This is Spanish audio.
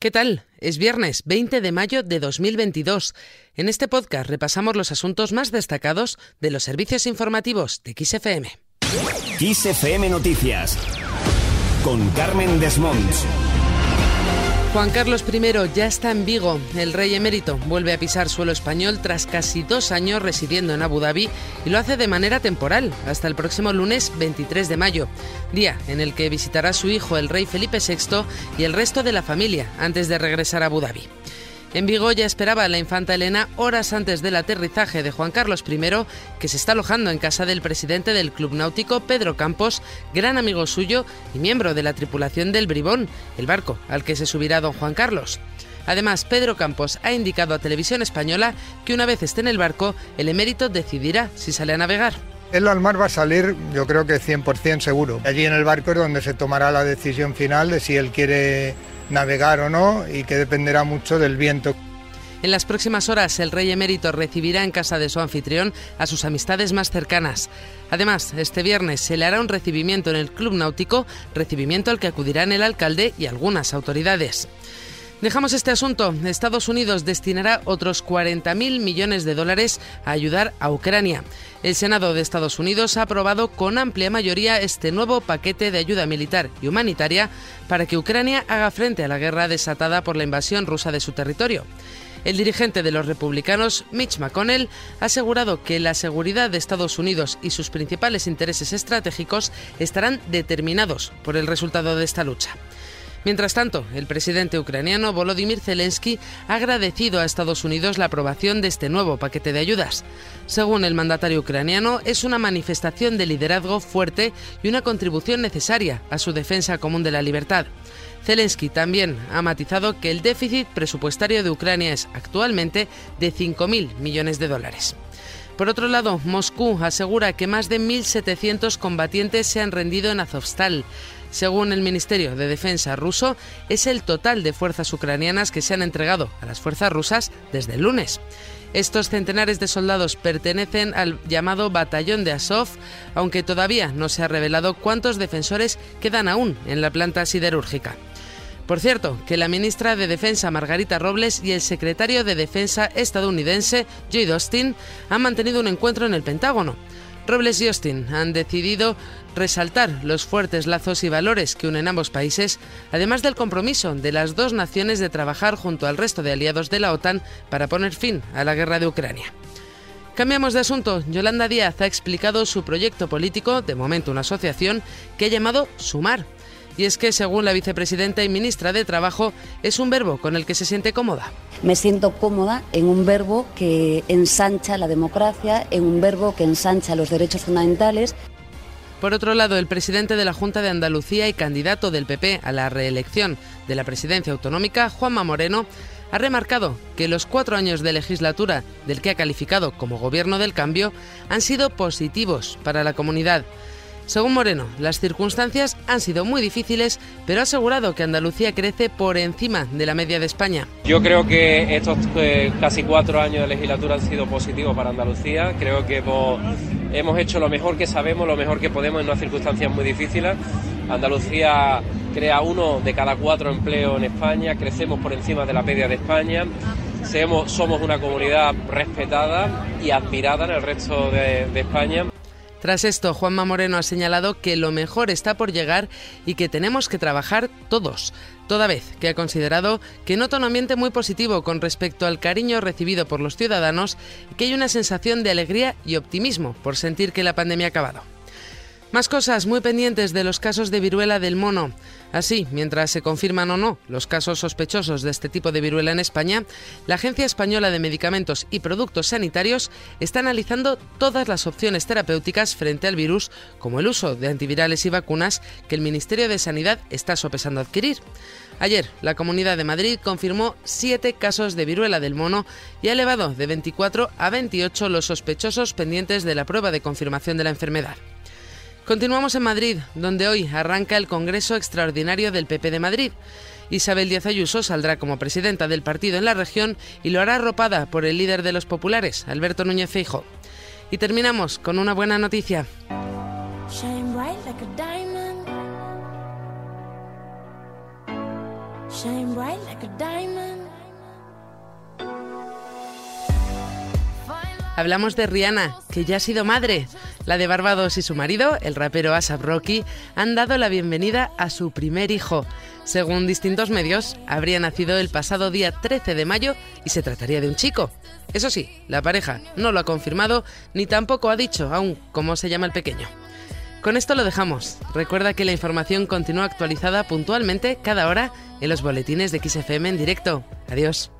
¿Qué tal? Es viernes 20 de mayo de 2022. En este podcast repasamos los asuntos más destacados de los servicios informativos de XFM. XFM Noticias con Carmen Desmonts. Juan Carlos I ya está en Vigo. El rey emérito vuelve a pisar suelo español tras casi dos años residiendo en Abu Dhabi y lo hace de manera temporal, hasta el próximo lunes 23 de mayo, día en el que visitará su hijo, el rey Felipe VI, y el resto de la familia antes de regresar a Abu Dhabi. En Vigo ya esperaba la infanta Elena horas antes del aterrizaje de Juan Carlos I, que se está alojando en casa del presidente del Club Náutico, Pedro Campos, gran amigo suyo y miembro de la tripulación del Bribón, el barco al que se subirá don Juan Carlos. Además, Pedro Campos ha indicado a Televisión Española que una vez esté en el barco, el emérito decidirá si sale a navegar. El al mar va a salir, yo creo que 100% seguro. Allí en el barco es donde se tomará la decisión final de si él quiere navegar o no y que dependerá mucho del viento. En las próximas horas, el rey emérito recibirá en casa de su anfitrión a sus amistades más cercanas. Además, este viernes se le hará un recibimiento en el Club Náutico, recibimiento al que acudirán el alcalde y algunas autoridades. Dejamos este asunto. Estados Unidos destinará otros 40.000 millones de dólares a ayudar a Ucrania. El Senado de Estados Unidos ha aprobado con amplia mayoría este nuevo paquete de ayuda militar y humanitaria para que Ucrania haga frente a la guerra desatada por la invasión rusa de su territorio. El dirigente de los republicanos, Mitch McConnell, ha asegurado que la seguridad de Estados Unidos y sus principales intereses estratégicos estarán determinados por el resultado de esta lucha. Mientras tanto, el presidente ucraniano Volodymyr Zelensky ha agradecido a Estados Unidos la aprobación de este nuevo paquete de ayudas. Según el mandatario ucraniano, es una manifestación de liderazgo fuerte y una contribución necesaria a su defensa común de la libertad. Zelensky también ha matizado que el déficit presupuestario de Ucrania es actualmente de 5.000 millones de dólares. Por otro lado, Moscú asegura que más de 1.700 combatientes se han rendido en Azovstal. Según el Ministerio de Defensa ruso, es el total de fuerzas ucranianas que se han entregado a las fuerzas rusas desde el lunes. Estos centenares de soldados pertenecen al llamado Batallón de Azov, aunque todavía no se ha revelado cuántos defensores quedan aún en la planta siderúrgica. Por cierto, que la ministra de Defensa Margarita Robles y el secretario de Defensa estadounidense Joe Austin han mantenido un encuentro en el Pentágono. Robles y Austin han decidido resaltar los fuertes lazos y valores que unen ambos países, además del compromiso de las dos naciones de trabajar junto al resto de aliados de la OTAN para poner fin a la guerra de Ucrania. Cambiamos de asunto. Yolanda Díaz ha explicado su proyecto político, de momento una asociación, que ha llamado Sumar. Y es que, según la vicepresidenta y ministra de Trabajo, es un verbo con el que se siente cómoda. Me siento cómoda en un verbo que ensancha la democracia, en un verbo que ensancha los derechos fundamentales. Por otro lado, el presidente de la Junta de Andalucía y candidato del PP a la reelección de la presidencia autonómica, Juanma Moreno, ha remarcado que los cuatro años de legislatura del que ha calificado como gobierno del cambio han sido positivos para la comunidad. Según Moreno, las circunstancias han sido muy difíciles, pero ha asegurado que Andalucía crece por encima de la media de España. Yo creo que estos eh, casi cuatro años de legislatura han sido positivos para Andalucía. Creo que hemos, hecho lo mejor que sabemos, lo mejor que podemos en unas circunstancias muy difíciles. Andalucía crea uno de cada cuatro empleos en España, crecemos por encima de la media de España. Somos una comunidad respetada y admirada en el resto de España. Tras esto, Juanma Moreno ha señalado que lo mejor está por llegar y que tenemos que trabajar todos, toda vez que ha considerado que nota un ambiente muy positivo con respecto al cariño recibido por los ciudadanos y que hay una sensación de alegría y optimismo por sentir que la pandemia ha acabado. Más cosas muy pendientes de los casos de viruela del mono. Así, mientras se confirman o no los casos sospechosos de este tipo de viruela en España, la Agencia Española de Medicamentos y Productos Sanitarios está analizando todas las opciones terapéuticas frente al virus, como el uso de antivirales y vacunas que el Ministerio de Sanidad está sopesando adquirir. Ayer, la Comunidad de Madrid confirmó siete casos de viruela del mono y ha elevado de 24 a 28 los sospechosos pendientes de la prueba de confirmación de la enfermedad. Continuamos en Madrid, donde hoy arranca el Congreso Extraordinario del PP de Madrid. Isabel Díaz Ayuso saldrá como presidenta del partido en la región y lo hará arropada por el líder de los populares, Alberto Núñez Feijo. Y terminamos con una buena noticia. Hablamos de Rihanna, que ya ha sido madre. La de Barbados y su marido, el rapero Asap Rocky, han dado la bienvenida a su primer hijo. Según distintos medios, habría nacido el pasado día 13 de mayo y se trataría de un chico. Eso sí, la pareja no lo ha confirmado ni tampoco ha dicho aún cómo se llama el pequeño. Con esto lo dejamos. Recuerda que la información continúa actualizada puntualmente cada hora en los boletines de XFM en directo. Adiós.